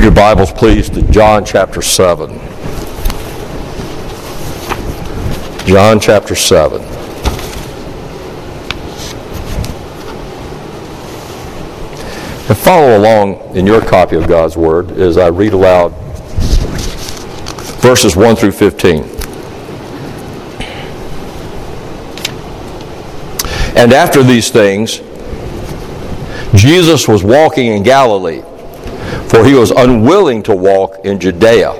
Your Bibles, please, to John chapter 7. John chapter 7. And follow along in your copy of God's Word as I read aloud verses 1 through 15. And after these things, Jesus was walking in Galilee, for he was unwilling to walk in Judea,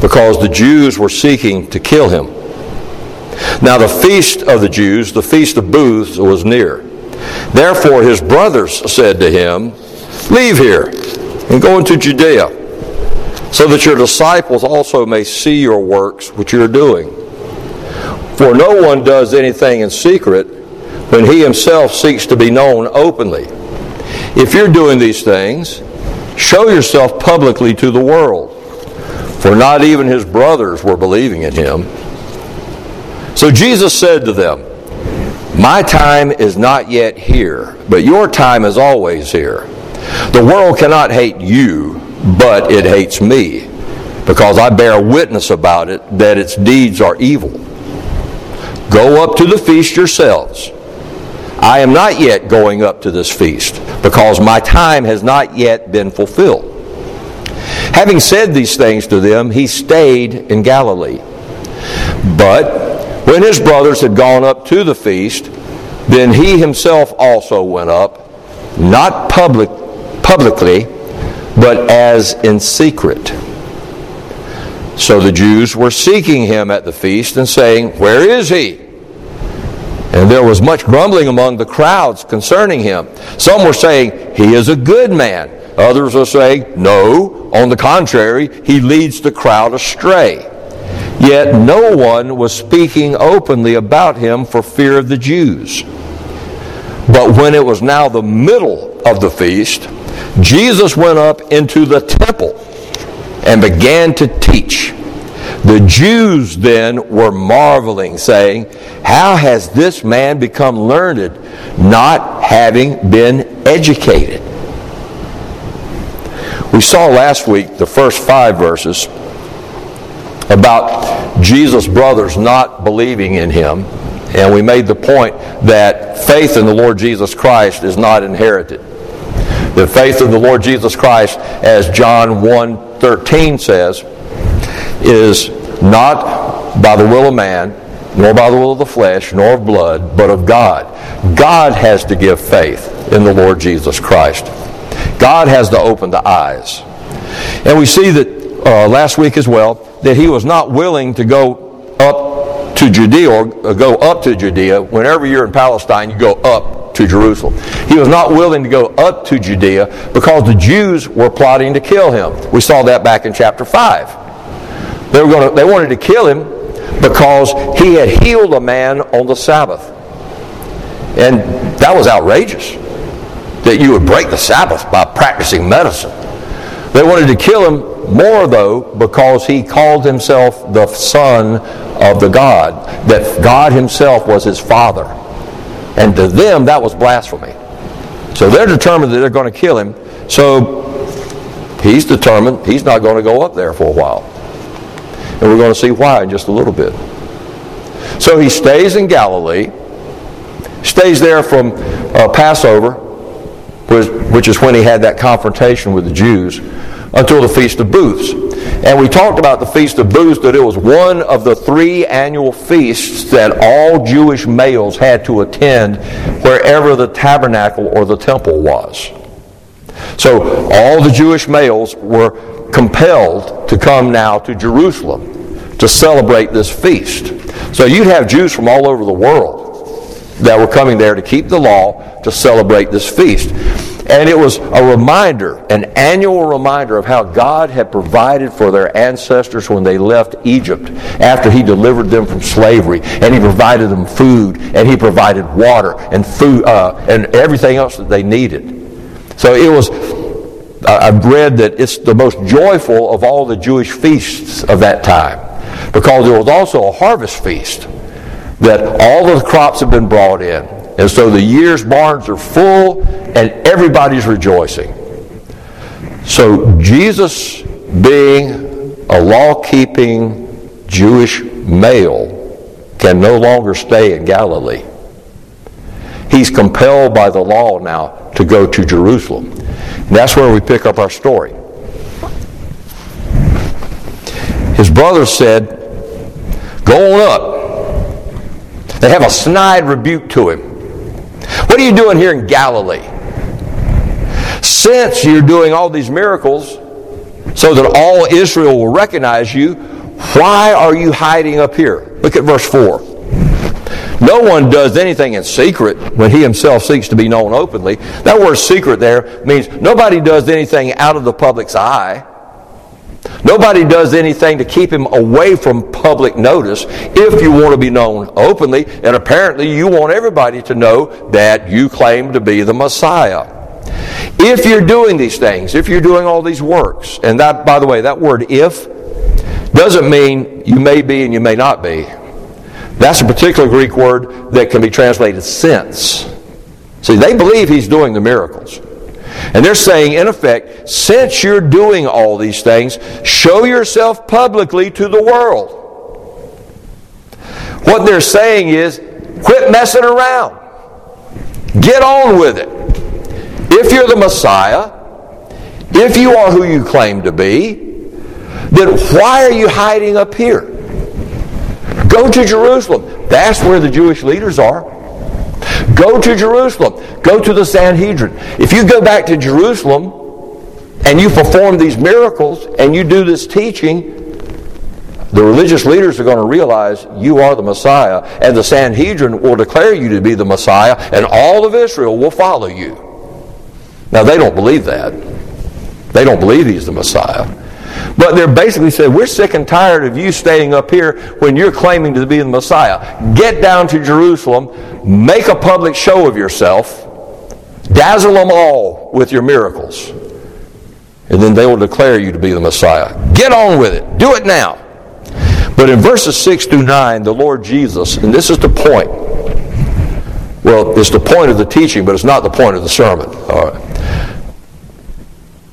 because the Jews were seeking to kill him. Now the feast of the Jews, the feast of booths, was near. Therefore his brothers said to him, Leave here and go into Judea, so that your disciples also may see your works which you are doing. For no one does anything in secret when he himself seeks to be known openly. If you're doing these things, show yourself publicly to the world. For not even his brothers were believing in him. So Jesus said to them, My time is not yet here, but your time is always here. The world cannot hate you, but it hates me, because I bear witness about it that its deeds are evil. Go up to the feast yourselves. I am not yet going up to this feast, because my time has not yet been fulfilled. Having said these things to them, he stayed in Galilee. But when his brothers had gone up to the feast, then he himself also went up, not public, publicly, but as in secret. So the Jews were seeking him at the feast and saying, Where is he? And there was much grumbling among the crowds concerning him. Some were saying, He is a good man. Others were saying, No, on the contrary, he leads the crowd astray. Yet no one was speaking openly about him for fear of the Jews. But when it was now the middle of the feast, Jesus went up into the temple and began to teach. The Jews then were marveling, saying, How has this man become learned, not having been educated? We saw last week the first five verses about Jesus' brothers not believing in him. And we made the point that faith in the Lord Jesus Christ is not inherited. The faith of the Lord Jesus Christ, as John 1 13 says, is not by the will of man, nor by the will of the flesh, nor of blood, but of God. God has to give faith in the Lord Jesus Christ. God has to open the eyes. And we see that uh, last week as well that he was not willing to go up to Judea or go up to Judea. Whenever you're in Palestine, you go up to Jerusalem. He was not willing to go up to Judea because the Jews were plotting to kill him. We saw that back in chapter 5. They, were to, they wanted to kill him because he had healed a man on the Sabbath. And that was outrageous that you would break the Sabbath by practicing medicine. They wanted to kill him more, though, because he called himself the Son of the God, that God himself was his Father. And to them, that was blasphemy. So they're determined that they're going to kill him. So he's determined he's not going to go up there for a while. And we're going to see why in just a little bit. So he stays in Galilee, stays there from uh, Passover, which is when he had that confrontation with the Jews until the Feast of Booths. And we talked about the Feast of Booths that it was one of the three annual feasts that all Jewish males had to attend wherever the tabernacle or the temple was. So all the Jewish males were compelled to come now to Jerusalem to celebrate this feast. So you'd have Jews from all over the world that were coming there to keep the law to celebrate this feast. And it was a reminder, an annual reminder of how God had provided for their ancestors when they left Egypt after He delivered them from slavery. And He provided them food, and He provided water and food uh, and everything else that they needed. So it was, I've read that it's the most joyful of all the Jewish feasts of that time because there was also a harvest feast that all of the crops have been brought in. And so the year's barns are full and everybody's rejoicing. So Jesus, being a law keeping Jewish male, can no longer stay in Galilee. He's compelled by the law now to go to Jerusalem. And that's where we pick up our story. His brother said, Go on up. They have a snide rebuke to him. What are you doing here in Galilee? Since you're doing all these miracles so that all Israel will recognize you, why are you hiding up here? Look at verse 4. No one does anything in secret when he himself seeks to be known openly. That word secret there means nobody does anything out of the public's eye. Nobody does anything to keep him away from public notice if you want to be known openly, and apparently you want everybody to know that you claim to be the Messiah. If you're doing these things, if you're doing all these works, and that, by the way, that word if doesn't mean you may be and you may not be. That's a particular Greek word that can be translated since. See, they believe he's doing the miracles. And they're saying, in effect, since you're doing all these things, show yourself publicly to the world. What they're saying is, quit messing around. Get on with it. If you're the Messiah, if you are who you claim to be, then why are you hiding up here? Go to Jerusalem. That's where the Jewish leaders are. Go to Jerusalem. Go to the Sanhedrin. If you go back to Jerusalem and you perform these miracles and you do this teaching, the religious leaders are going to realize you are the Messiah, and the Sanhedrin will declare you to be the Messiah, and all of Israel will follow you. Now, they don't believe that. They don't believe he's the Messiah. But they're basically saying, We're sick and tired of you staying up here when you're claiming to be the Messiah. Get down to Jerusalem, make a public show of yourself, dazzle them all with your miracles, and then they will declare you to be the Messiah. Get on with it. Do it now. But in verses 6 through 9, the Lord Jesus, and this is the point. Well, it's the point of the teaching, but it's not the point of the sermon. All right.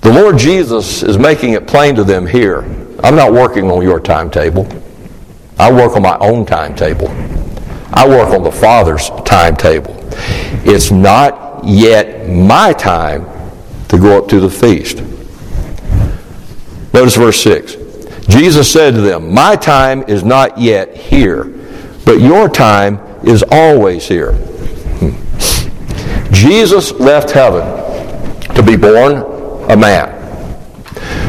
The Lord Jesus is making it plain to them here. I'm not working on your timetable. I work on my own timetable. I work on the Father's timetable. It's not yet my time to go up to the feast. Notice verse 6. Jesus said to them, My time is not yet here, but your time is always here. Hmm. Jesus left heaven to be born a man.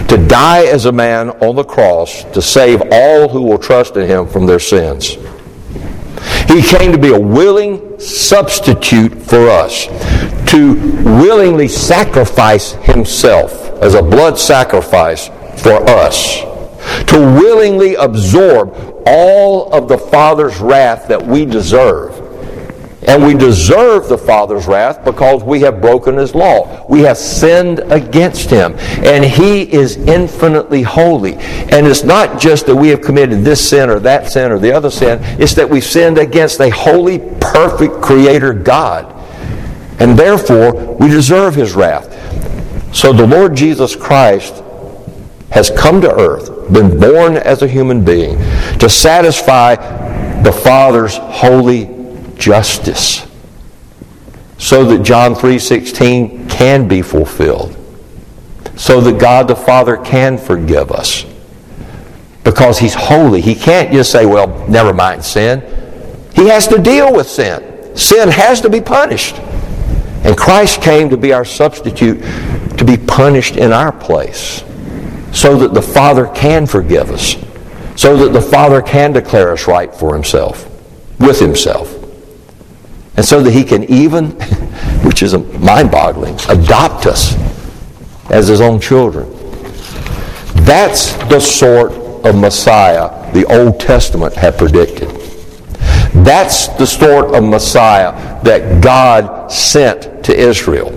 To die as a man on the cross to save all who will trust in him from their sins. He came to be a willing substitute for us, to willingly sacrifice himself as a blood sacrifice for us, to willingly absorb all of the Father's wrath that we deserve and we deserve the Father's wrath because we have broken His law. We have sinned against Him. And He is infinitely holy. And it's not just that we have committed this sin or that sin or the other sin, it's that we've sinned against a holy, perfect Creator God. And therefore, we deserve His wrath. So the Lord Jesus Christ has come to earth, been born as a human being, to satisfy the Father's holy justice so that John 3:16 can be fulfilled. So that God the Father can forgive us. Because he's holy. He can't just say, "Well, never mind sin." He has to deal with sin. Sin has to be punished. And Christ came to be our substitute to be punished in our place so that the Father can forgive us, so that the Father can declare us right for Himself, with Himself. And so that he can even, which is mind boggling, adopt us as his own children. That's the sort of Messiah the Old Testament had predicted. That's the sort of Messiah that God sent to Israel.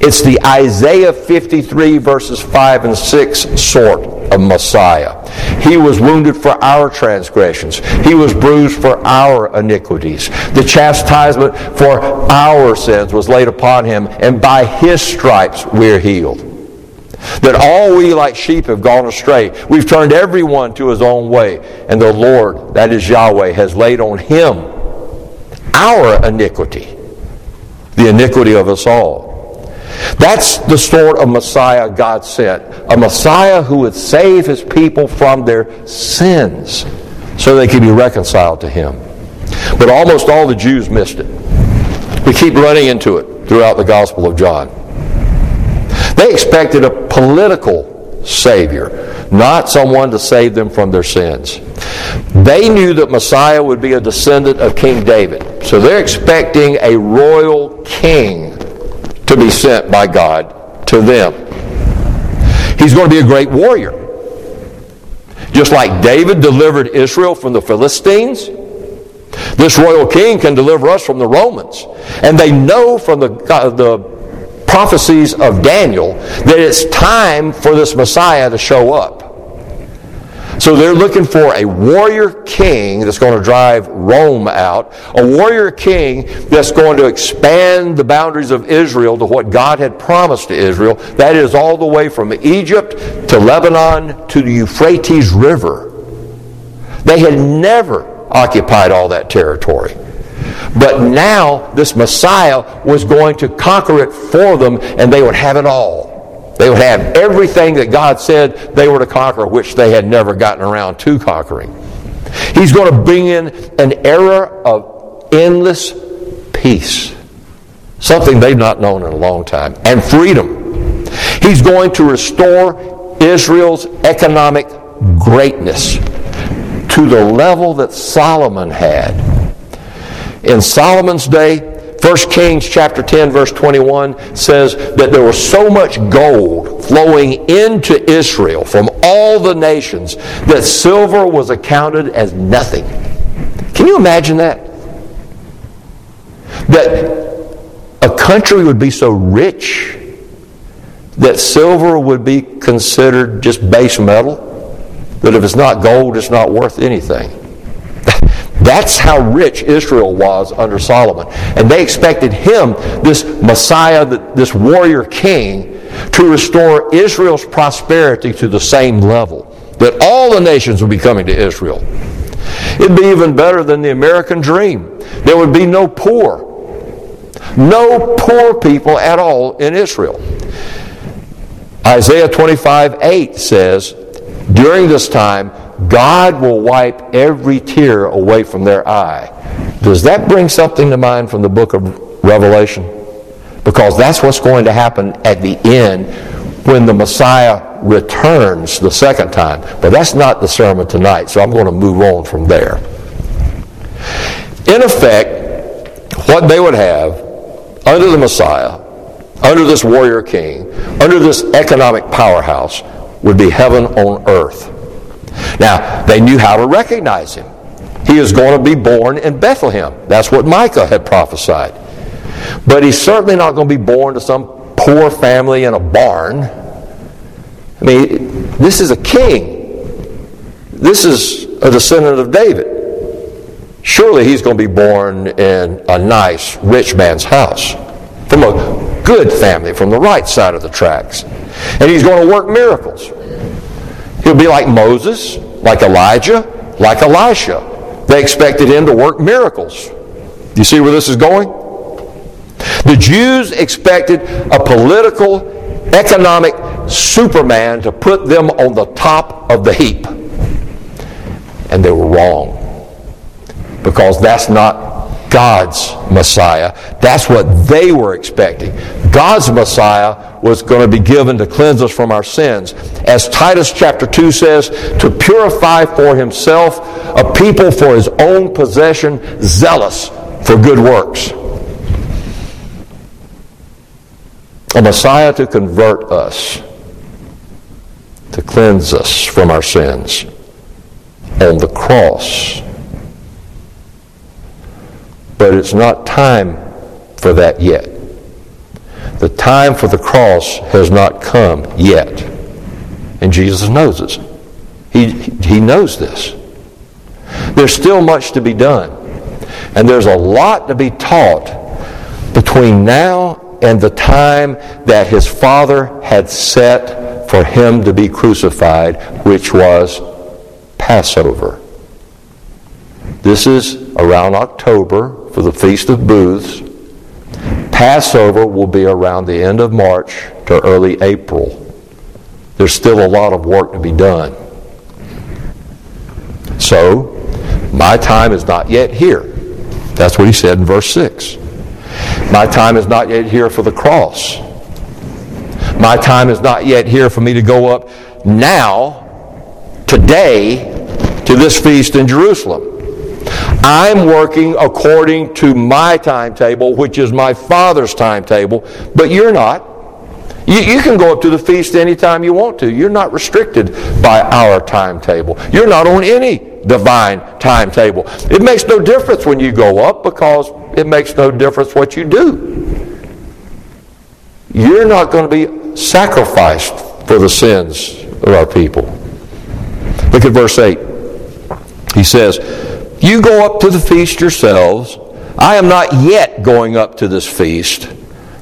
It's the Isaiah 53 verses 5 and 6 sort of Messiah. He was wounded for our transgressions. He was bruised for our iniquities. The chastisement for our sins was laid upon him, and by his stripes we're healed. That all we like sheep have gone astray. We've turned everyone to his own way. And the Lord, that is Yahweh, has laid on him our iniquity, the iniquity of us all. That's the sort of Messiah God sent. A Messiah who would save his people from their sins so they could be reconciled to him. But almost all the Jews missed it. We keep running into it throughout the Gospel of John. They expected a political Savior, not someone to save them from their sins. They knew that Messiah would be a descendant of King David. So they're expecting a royal king to be sent by God to them. He's going to be a great warrior. Just like David delivered Israel from the Philistines, this royal king can deliver us from the Romans. And they know from the, uh, the prophecies of Daniel that it's time for this Messiah to show up. So they're looking for a warrior king that's going to drive Rome out, a warrior king that's going to expand the boundaries of Israel to what God had promised to Israel. That is all the way from Egypt to Lebanon to the Euphrates River. They had never occupied all that territory. But now this Messiah was going to conquer it for them and they would have it all. They would have everything that God said they were to conquer, which they had never gotten around to conquering. He's going to bring in an era of endless peace, something they've not known in a long time, and freedom. He's going to restore Israel's economic greatness to the level that Solomon had. In Solomon's day, 1 Kings chapter 10 verse 21 says that there was so much gold flowing into Israel from all the nations that silver was accounted as nothing. Can you imagine that? That a country would be so rich that silver would be considered just base metal, that if it's not gold, it's not worth anything. That's how rich Israel was under Solomon. And they expected him, this Messiah, this warrior king, to restore Israel's prosperity to the same level. That all the nations would be coming to Israel. It'd be even better than the American dream. There would be no poor. No poor people at all in Israel. Isaiah 25 8 says, During this time, God will wipe every tear away from their eye. Does that bring something to mind from the book of Revelation? Because that's what's going to happen at the end when the Messiah returns the second time. But that's not the sermon tonight, so I'm going to move on from there. In effect, what they would have under the Messiah, under this warrior king, under this economic powerhouse, would be heaven on earth. Now, they knew how to recognize him. He is going to be born in Bethlehem. That's what Micah had prophesied. But he's certainly not going to be born to some poor family in a barn. I mean, this is a king. This is a descendant of David. Surely he's going to be born in a nice, rich man's house from a good family, from the right side of the tracks. And he's going to work miracles. He'll be like Moses, like Elijah, like Elisha. They expected him to work miracles. You see where this is going? The Jews expected a political, economic Superman to put them on the top of the heap. And they were wrong. Because that's not God's Messiah. That's what they were expecting. God's Messiah was going to be given to cleanse us from our sins. As Titus chapter 2 says, to purify for himself a people for his own possession, zealous for good works. A Messiah to convert us, to cleanse us from our sins on the cross but it's not time for that yet. The time for the cross has not come yet. And Jesus knows this. He, he knows this. There's still much to be done. And there's a lot to be taught between now and the time that his Father had set for him to be crucified, which was Passover. This is around October for the Feast of Booths. Passover will be around the end of March to early April. There's still a lot of work to be done. So, my time is not yet here. That's what he said in verse 6. My time is not yet here for the cross. My time is not yet here for me to go up now, today, to this feast in Jerusalem. I'm working according to my timetable, which is my Father's timetable, but you're not. You, you, can go up to the feast anytime you want to. You're not restricted by our timetable. You're not on any divine timetable. It makes no difference when you go up because it makes no difference what you do. You're not going to be sacrificed for the sins of our people. Look at verse 8. He says, You go up to the feast yourselves. I am not yet going up to this feast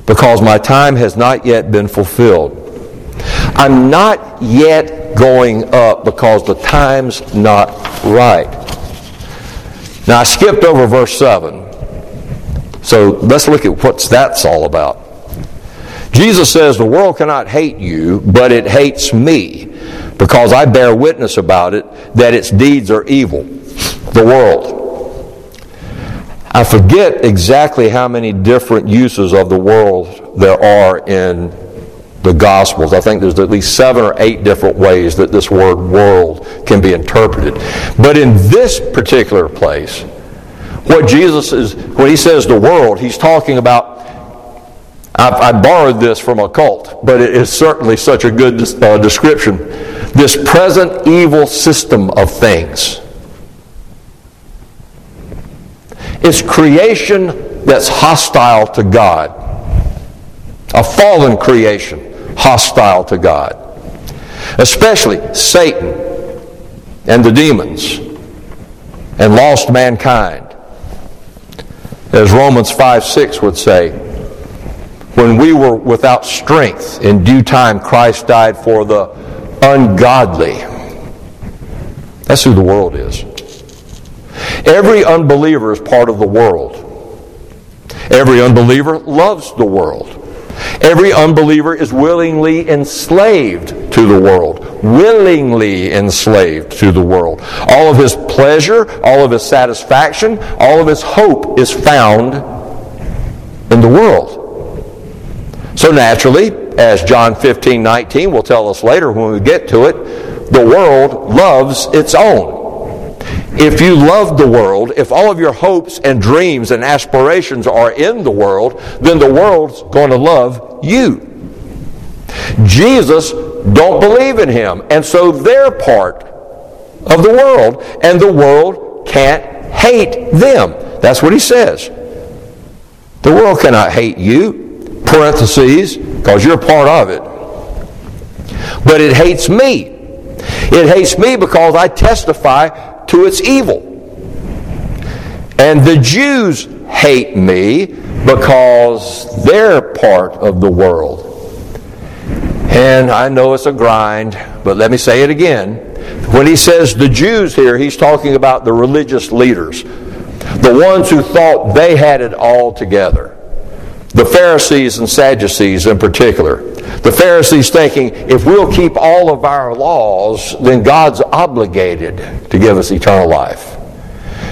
because my time has not yet been fulfilled. I'm not yet going up because the time's not right. Now, I skipped over verse 7. So let's look at what that's all about. Jesus says, The world cannot hate you, but it hates me because I bear witness about it that its deeds are evil. The world. I forget exactly how many different uses of the world there are in the Gospels. I think there's at least seven or eight different ways that this word world can be interpreted. But in this particular place, what Jesus is, when he says the world, he's talking about I, borrowed this from a cult, but it is certainly such a good uh, description. This present evil system of things. It's creation that's hostile to God. A fallen creation hostile to God. Especially Satan and the demons and lost mankind. As Romans 5 6 would say, when we were without strength, in due time Christ died for the ungodly. That's who the world is. Every unbeliever is part of the world. Every unbeliever loves the world. Every unbeliever is willingly enslaved to the world. Willingly enslaved to the world. All of his pleasure, all of his satisfaction, all of his hope is found in the world. So naturally, as John 15, 19 will tell us later when we get to it, the world loves its own. If you love the world, if all of your hopes and dreams and aspirations are in the world, then the world's going to love you. Jesus don't believe in him, and so they're part of the world, and the world can't hate them. That's what he says. The world cannot hate you parentheses, because you're part of it. But it hates me. It hates me because I testify to its evil. And the Jews hate me because they're part of the world. And I know it's a grind, but let me say it again. When he says the Jews here, he's talking about the religious leaders, the ones who thought they had it all together. The Pharisees and Sadducees in particular. The Pharisees thinking, if we'll keep all of our laws, then God's obligated to give us eternal life.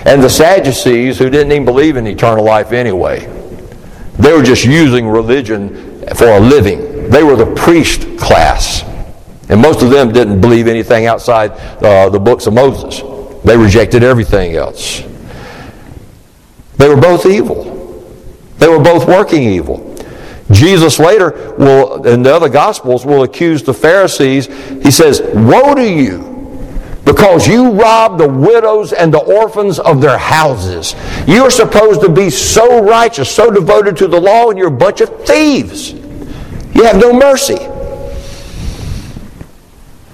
And the Sadducees, who didn't even believe in eternal life anyway, they were just using religion for a living. They were the priest class. And most of them didn't believe anything outside uh, the books of Moses. They rejected everything else. They were both evil. They were both working evil. Jesus later will, in the other Gospels, will accuse the Pharisees. He says, Woe to you, because you rob the widows and the orphans of their houses. You are supposed to be so righteous, so devoted to the law, and you're a bunch of thieves. You have no mercy.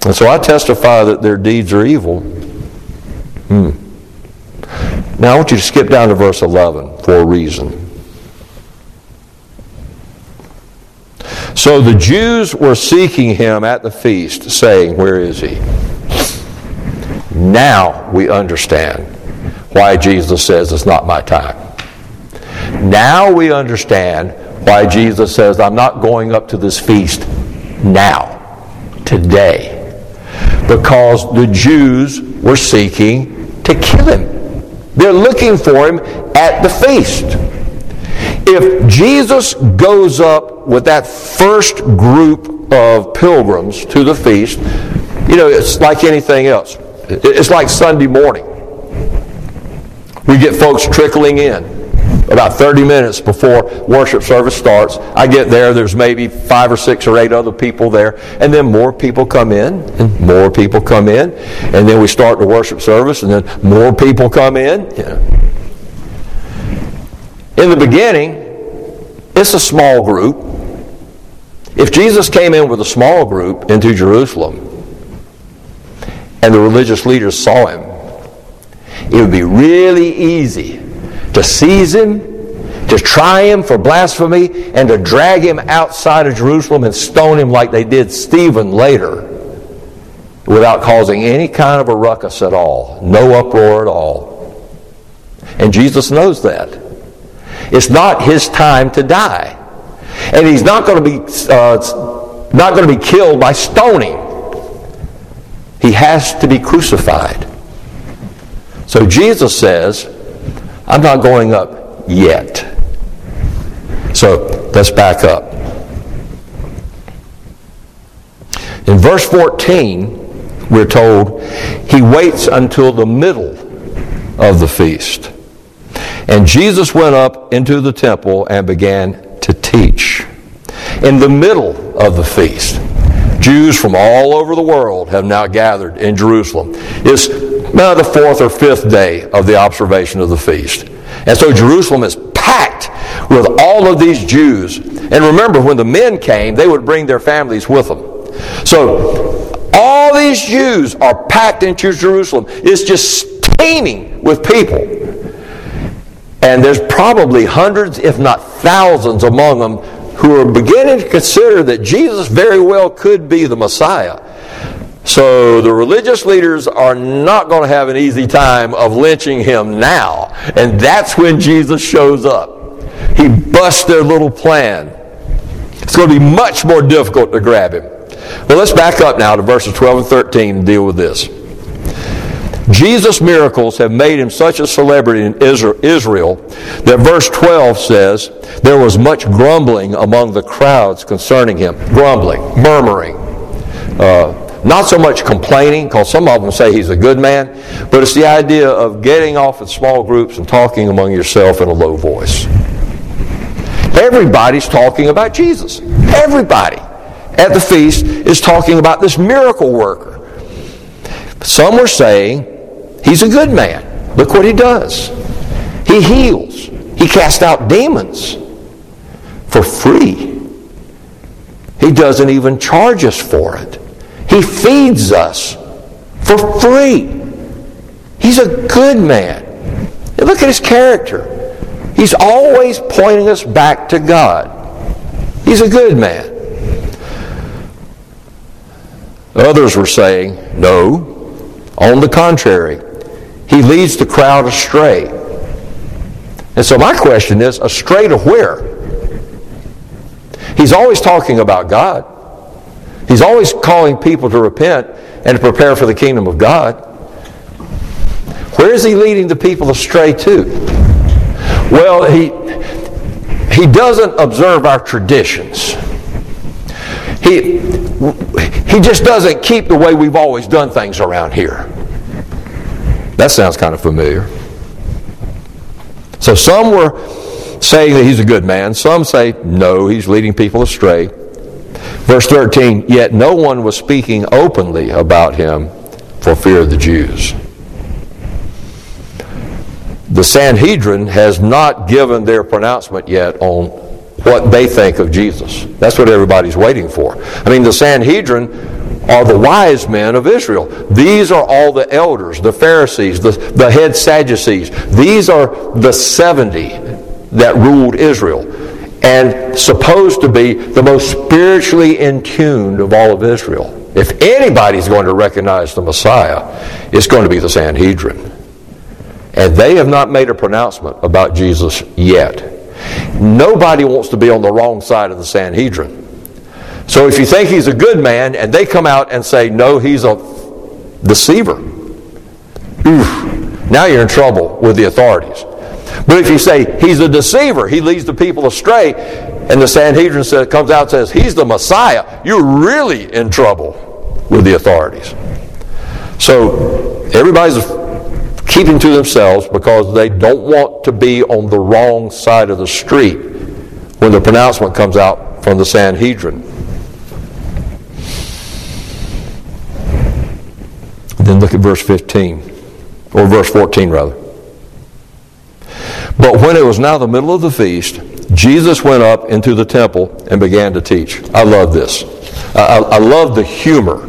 And so I testify that their deeds are evil. Hmm. Now I want you to skip down to verse 11 for a reason. So the Jews were seeking him at the feast, saying, Where is he? Now we understand why Jesus says it's not my time. Now we understand why Jesus says, I'm not going up to this feast now, today. Because the Jews were seeking to kill him. They're looking for him at the feast. If Jesus goes up with that first group of pilgrims to the feast, you know, it's like anything else. It's like Sunday morning. We get folks trickling in about 30 minutes before worship service starts. I get there, there's maybe five or six or eight other people there, and then more people come in, and more people come in, and then we start the worship service, and then more people come in. In the beginning, it's a small group. If Jesus came in with a small group into Jerusalem, and the religious leaders saw him, it would be really easy to seize him, to try him for blasphemy, and to drag him outside of Jerusalem and stone him like they did Stephen later without causing any kind of a ruckus at all, no uproar at all. And Jesus knows that. It's not his time to die. And he's not going to be uh, not going to be killed by stoning. He has to be crucified. So Jesus says, I'm not going up yet. So let's back up. In verse 14, we're told he waits until the middle of the feast. And Jesus went up into the temple and began to teach. In the middle of the feast, Jews from all over the world have now gathered in Jerusalem. It's now the fourth or fifth day of the observation of the feast. And so Jerusalem is packed with all of these Jews. And remember, when the men came, they would bring their families with them. So all these Jews are packed into Jerusalem. It's just teeming with people. And there's probably hundreds, if not thousands, among them who are beginning to consider that Jesus very well could be the Messiah. So the religious leaders are not going to have an easy time of lynching him now. And that's when Jesus shows up. He busts their little plan. It's going to be much more difficult to grab him. Well, let's back up now to verses 12 and 13 and deal with this. Jesus' miracles have made him such a celebrity in Israel that verse 12 says, There was much grumbling among the crowds concerning him. Grumbling, murmuring. Uh, not so much complaining, because some of them say he's a good man, but it's the idea of getting off in small groups and talking among yourself in a low voice. Everybody's talking about Jesus. Everybody at the feast is talking about this miracle worker. Some were saying He's a good man. Look what he does. He heals. He casts out demons for free. He doesn't even charge us for it. He feeds us for free. He's a good man. And look at his character. He's always pointing us back to God. He's a good man. Others were saying, no, on the contrary, he leads the crowd astray. And so my question is, astray to where? He's always talking about God. He's always calling people to repent and to prepare for the kingdom of God. Where is he leading the people astray to? Well, he, he doesn't observe our traditions. He, he just doesn't keep the way we've always done things around here. That sounds kind of familiar. So some were saying that he's a good man. Some say, no, he's leading people astray. Verse 13, yet no one was speaking openly about him for fear of the Jews. The Sanhedrin has not given their pronouncement yet on what they think of Jesus. That's what everybody's waiting for. I mean, the Sanhedrin are the wise men of Israel. These are all the elders, the Pharisees, the, the head Sadducees. These are the 70 that ruled Israel. and supposed to be the most spiritually in tune of all of Israel. If anybody's going to recognize the Messiah, it's going to be the Sanhedrin. And they have not made a pronouncement about Jesus yet. Nobody wants to be on the wrong side of the Sanhedrin. So if you think he's a good man and they come out and say, no, he's a deceiver, oof, now you're in trouble with the authorities. But if you say he's a deceiver, he leads the people astray, and the Sanhedrin says, comes out and says he's the Messiah, you're really in trouble with the authorities. So everybody's keeping to themselves because they don't want to be on the wrong side of the street when the pronouncement comes out from the Sanhedrin. Then look at verse 15, or verse 14 rather. But when it was now the middle of the feast, Jesus went up into the temple and began to teach. I love this. I, I love the humor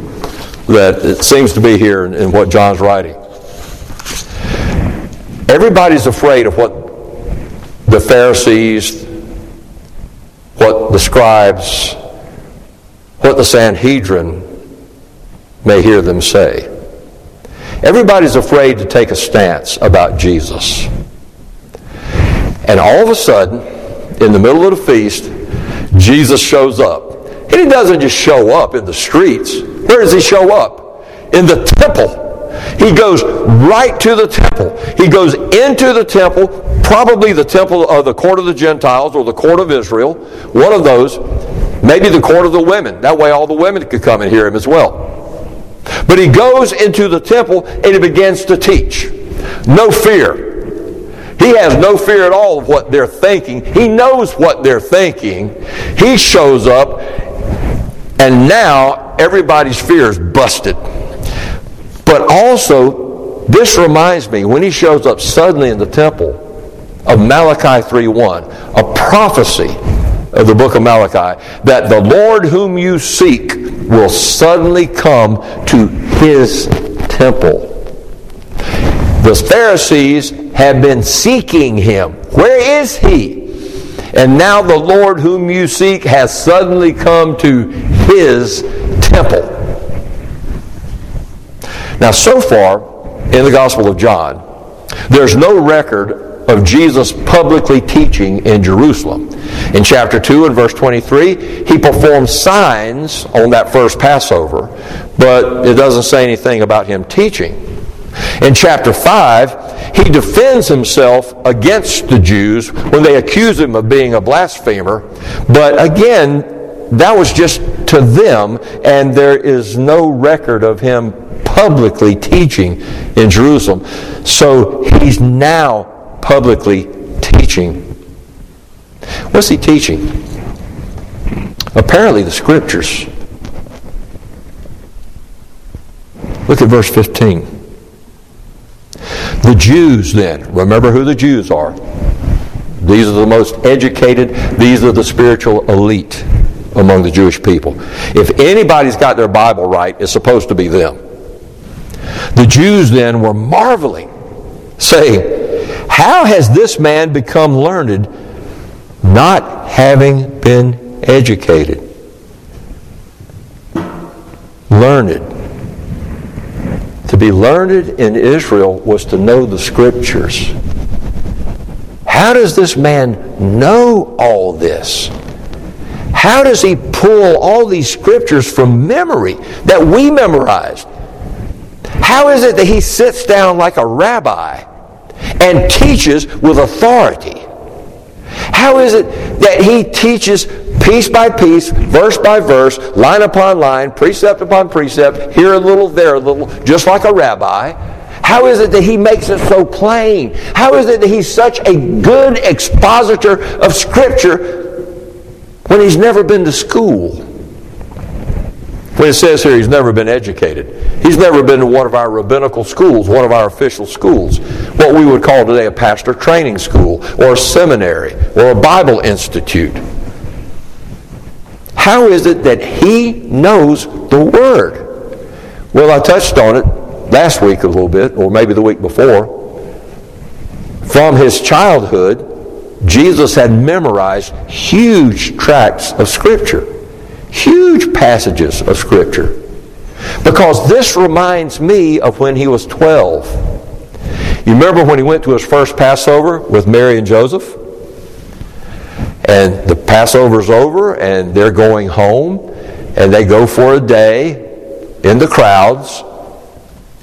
that it seems to be here in, in what John's writing. Everybody's afraid of what the Pharisees, what the scribes, what the Sanhedrin may hear them say. Everybody's afraid to take a stance about Jesus. And all of a sudden, in the middle of the feast, Jesus shows up. And he doesn't just show up in the streets. Where does he show up? In the temple. He goes right to the temple. He goes into the temple, probably the temple of the court of the Gentiles or the court of Israel, one of those, maybe the court of the women. That way all the women could come and hear him as well. But he goes into the temple and he begins to teach. No fear. He has no fear at all of what they're thinking. He knows what they're thinking. He shows up, and now everybody's fear is busted. But also, this reminds me, when he shows up suddenly in the temple of Malachi 3.1, a prophecy of the book of Malachi, that the Lord whom you seek will suddenly come to his temple. The Pharisees have been seeking him. Where is he? And now the Lord whom you seek has suddenly come to his temple. Now, so far in the Gospel of John, there's no record of Jesus publicly teaching in Jerusalem. In chapter 2 and verse 23, he performs signs on that first Passover, but it doesn't say anything about him teaching. In chapter 5, he defends himself against the Jews when they accuse him of being a blasphemer, but again, that was just to them, and there is no record of him publicly teaching in Jerusalem. So he's now publicly teaching. What's he teaching? Apparently, the scriptures. Look at verse 15. The Jews, then, remember who the Jews are. These are the most educated, these are the spiritual elite among the Jewish people. If anybody's got their Bible right, it's supposed to be them. The Jews then were marveling, saying, How has this man become learned, not having been educated? Learned. To be learned in Israel was to know the Scriptures. How does this man know all this? How does he pull all these scriptures from memory that we memorized? How is it that he sits down like a rabbi and teaches with authority? How is it that he teaches piece by piece, verse by verse, line upon line, precept upon precept, here a little, there a little, just like a rabbi? How is it that he makes it so plain? How is it that he's such a good expositor of Scripture when he's never been to school? When it says here he's never been educated, he's never been to one of our rabbinical schools, one of our official schools, what we would call today a pastor training school, or a seminary, or a Bible institute. How is it that he knows the Word? Well, I touched on it last week a little bit, or maybe the week before. From his childhood, Jesus had memorized huge tracts of Scripture, huge passages of Scripture. Because this reminds me of when he was 12. You remember when he went to his first Passover with Mary and Joseph? And the Passover's over, and they're going home, and they go for a day in the crowds.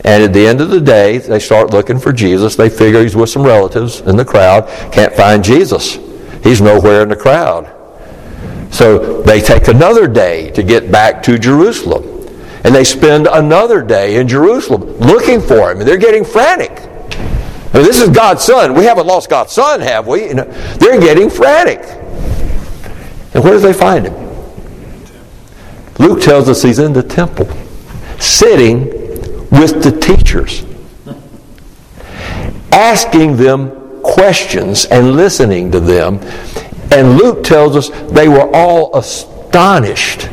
And at the end of the day, they start looking for Jesus. They figure he's with some relatives in the crowd. Can't find Jesus. He's nowhere in the crowd. So they take another day to get back to Jerusalem. And they spend another day in Jerusalem looking for him. And they're getting frantic. I mean, this is God's Son. We haven't lost God's Son, have we? You know, they're getting frantic. And where do they find him? Luke tells us he's in the temple, sitting with the teachers, asking them questions and listening to them. And Luke tells us they were all astonished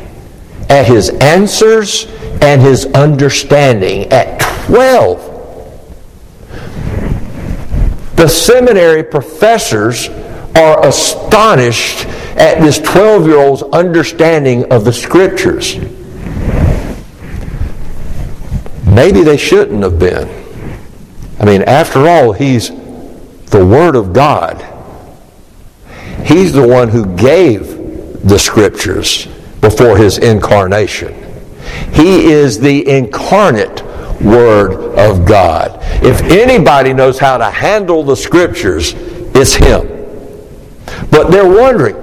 at his answers and his understanding at 12. The seminary professors are astonished at this 12 year old's understanding of the scriptures. Maybe they shouldn't have been. I mean, after all, he's the Word of God. He's the one who gave the scriptures before his incarnation. He is the incarnate Word of God. If anybody knows how to handle the scriptures, it's him. But they're wondering,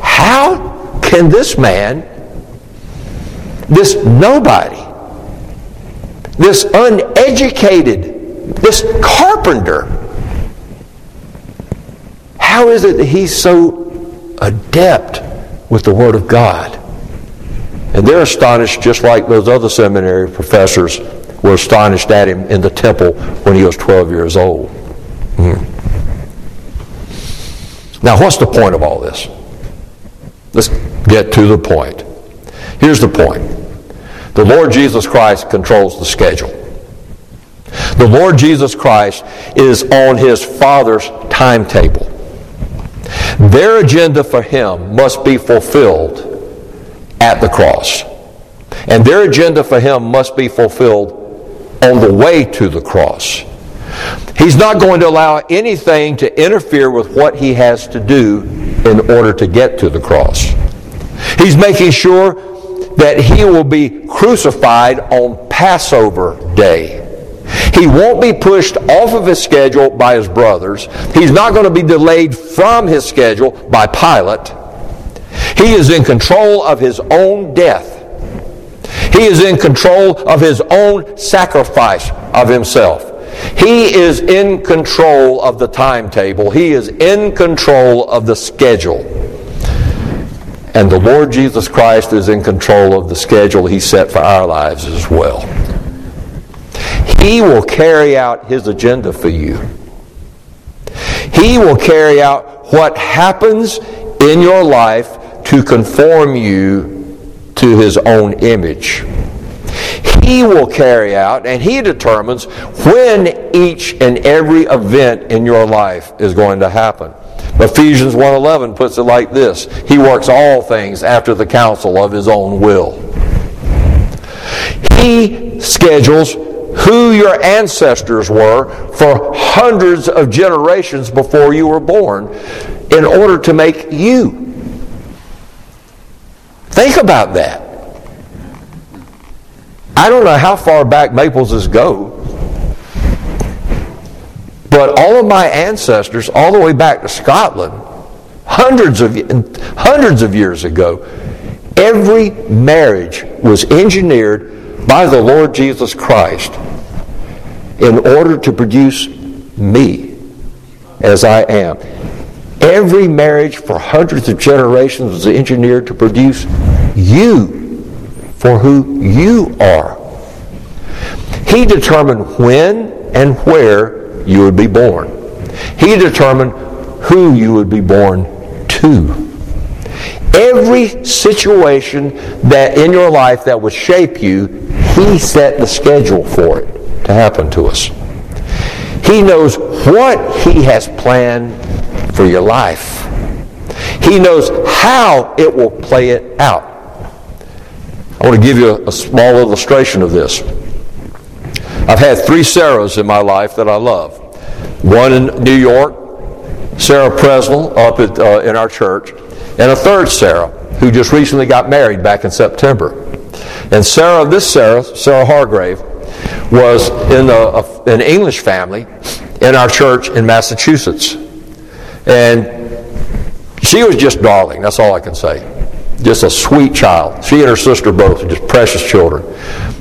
how can this man, this nobody, this uneducated, this carpenter, how is it that he's so adept with the Word of God? And they're astonished just like those other seminary professors were astonished at him in the temple when he was 12 years old. Hmm. Now, what's the point of all this? Let's get to the point. Here's the point the Lord Jesus Christ controls the schedule. The Lord Jesus Christ is on his Father's timetable. Their agenda for him must be fulfilled at the cross. And their agenda for him must be fulfilled on the way to the cross. He's not going to allow anything to interfere with what he has to do in order to get to the cross. He's making sure that he will be crucified on Passover day. He won't be pushed off of his schedule by his brothers. He's not going to be delayed from his schedule by Pilate. He is in control of his own death. He is in control of his own sacrifice of himself. He is in control of the timetable. He is in control of the schedule. And the Lord Jesus Christ is in control of the schedule He set for our lives as well. He will carry out His agenda for you. He will carry out what happens in your life to conform you to His own image. He will carry out and He determines when each and every event in your life is going to happen. Ephesians 1:11 puts it like this: He works all things after the counsel of his own will. He schedules who your ancestors were for hundreds of generations before you were born in order to make you. Think about that. I don't know how far back Mapleses go, but all of my ancestors, all the way back to Scotland, hundreds of hundreds of years ago, every marriage was engineered by the Lord Jesus Christ in order to produce me as I am. Every marriage for hundreds of generations was engineered to produce you for who you are. He determined when and where you would be born. He determined who you would be born to. Every situation that in your life that would shape you, he set the schedule for it to happen to us. He knows what He has planned for your life. He knows how it will play it out. I want to give you a, small illustration of this. I've had three Sarahs in my life that I love. One in New York, Sarah Presnell up at, uh, in our church, and a third Sarah who just recently got married back in September. And Sarah, this Sarah, Sarah Hargrave, was in a, a, an English family in our church in Massachusetts. And she was just darling, that's all I can say. Just a sweet child. She and her sister both are just precious children.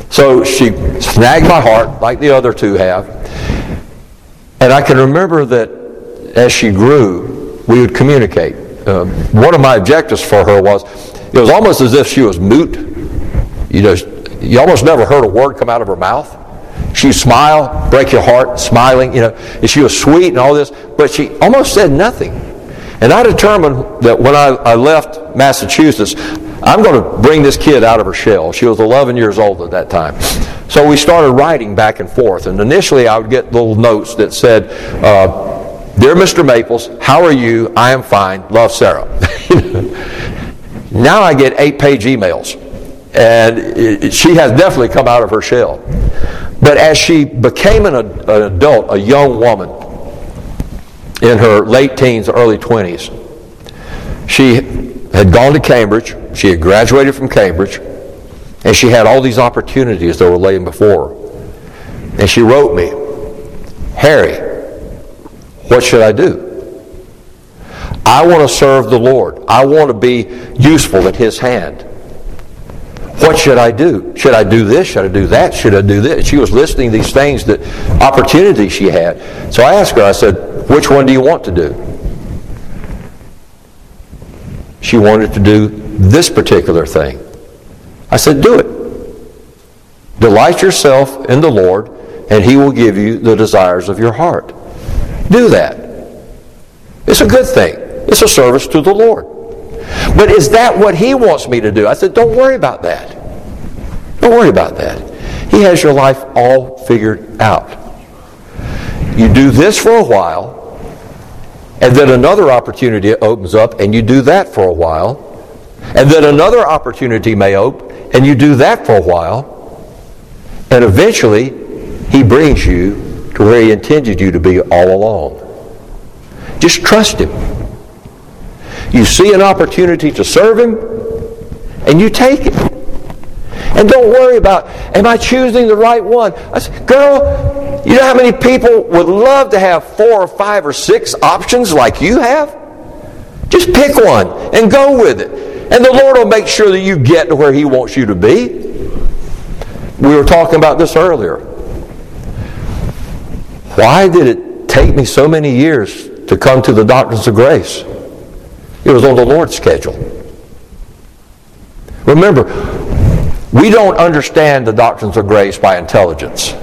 So she snagged my heart, like the other two have. And I can remember that as she grew, we would communicate. Uh, one of my objectives for her was it was almost as if she was mute. You know, you almost never heard a word come out of her mouth. She'd smile, break your heart, smiling, you know, and she was sweet and all this, but she almost said nothing. And I determined that when I, I left Massachusetts, I'm going to bring this kid out of her shell. She was 11 years old at that time. So we started writing back and forth. And initially, I would get little notes that said, uh, Dear Mr. Maples, how are you? I am fine. Love Sarah. now I get eight page emails. And it, she has definitely come out of her shell. But as she became an, an adult, a young woman, in her late teens, early 20s, she had gone to Cambridge. She had graduated from Cambridge. And she had all these opportunities that were laying before her. And she wrote me, Harry, what should I do? I want to serve the Lord. I want to be useful at His hand. What should I do? Should I do this? Should I do that? Should I do this? She was listing these things that opportunities she had. So I asked her, I said, which one do you want to do? she wanted to do this particular thing. I said, Do it. Delight yourself in the Lord, and He will give you the desires of your heart. Do that. It's a good thing, it's a service to the Lord. But is that what He wants me to do? I said, Don't worry about that. Don't worry about that. He has your life all figured out. You do this for a while, and then another opportunity opens up, and you do that for a while. And then another opportunity may open, and you do that for a while. And eventually, He brings you to where He intended you to be all along. Just trust Him. You see an opportunity to serve Him, and you take it. And don't worry about, am I choosing the right one? I said, girl, you know how many people would love to have four or five or six options like you have? Just pick one and go with it. And the Lord will make sure that you get to where He wants you to be. We were talking about this earlier. Why did it take me so many years to come to the doctrines of grace? It was on the Lord's schedule. Remember, we don't understand the doctrines of grace by intelligence.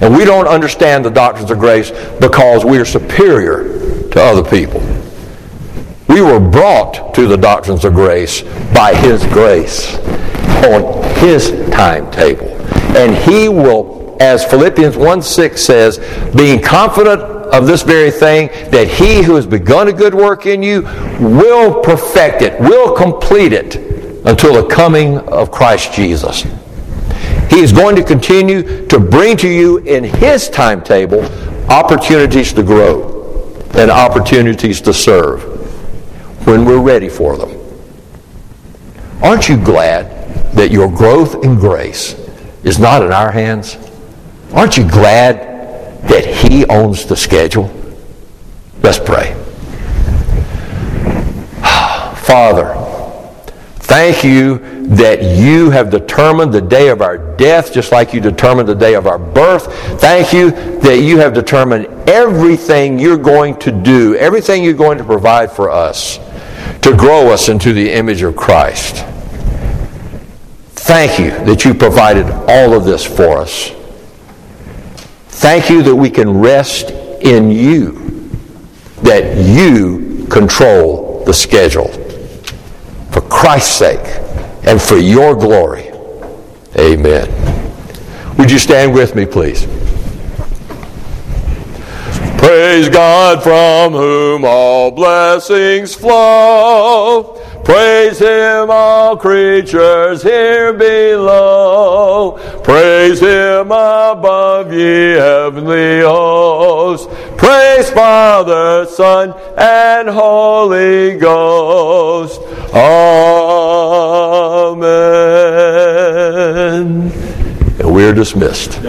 And we don't understand the doctrines of grace because we are superior to other people. We were brought to the doctrines of grace by His grace on His timetable. And He will, as Philippians 1 6 says, being confident of this very thing, that He who has begun a good work in you will perfect it, will complete it until the coming of Christ Jesus. He is going to continue to bring to you in His timetable opportunities to grow and opportunities to serve when we're ready for them. Aren't you glad that your growth in grace is not in our hands? Aren't you glad that He owns the schedule? Let's pray. Father, Thank you that you have determined the day of our death just like you determined the day of our birth. Thank you that you have determined everything you're going to do, everything you're going to provide for us to grow us into the image of Christ. Thank you that you provided all of this for us. Thank you that we can rest in you, that you control the schedule for Christ's sake and for your glory. Amen. Would you stand with me, please? Praise God from whom all blessings flow. Praise Him, all creatures here below. Praise Him above, ye heavenly hosts. Praise Father, Son, and Holy Ghost. Amen. And we're dismissed.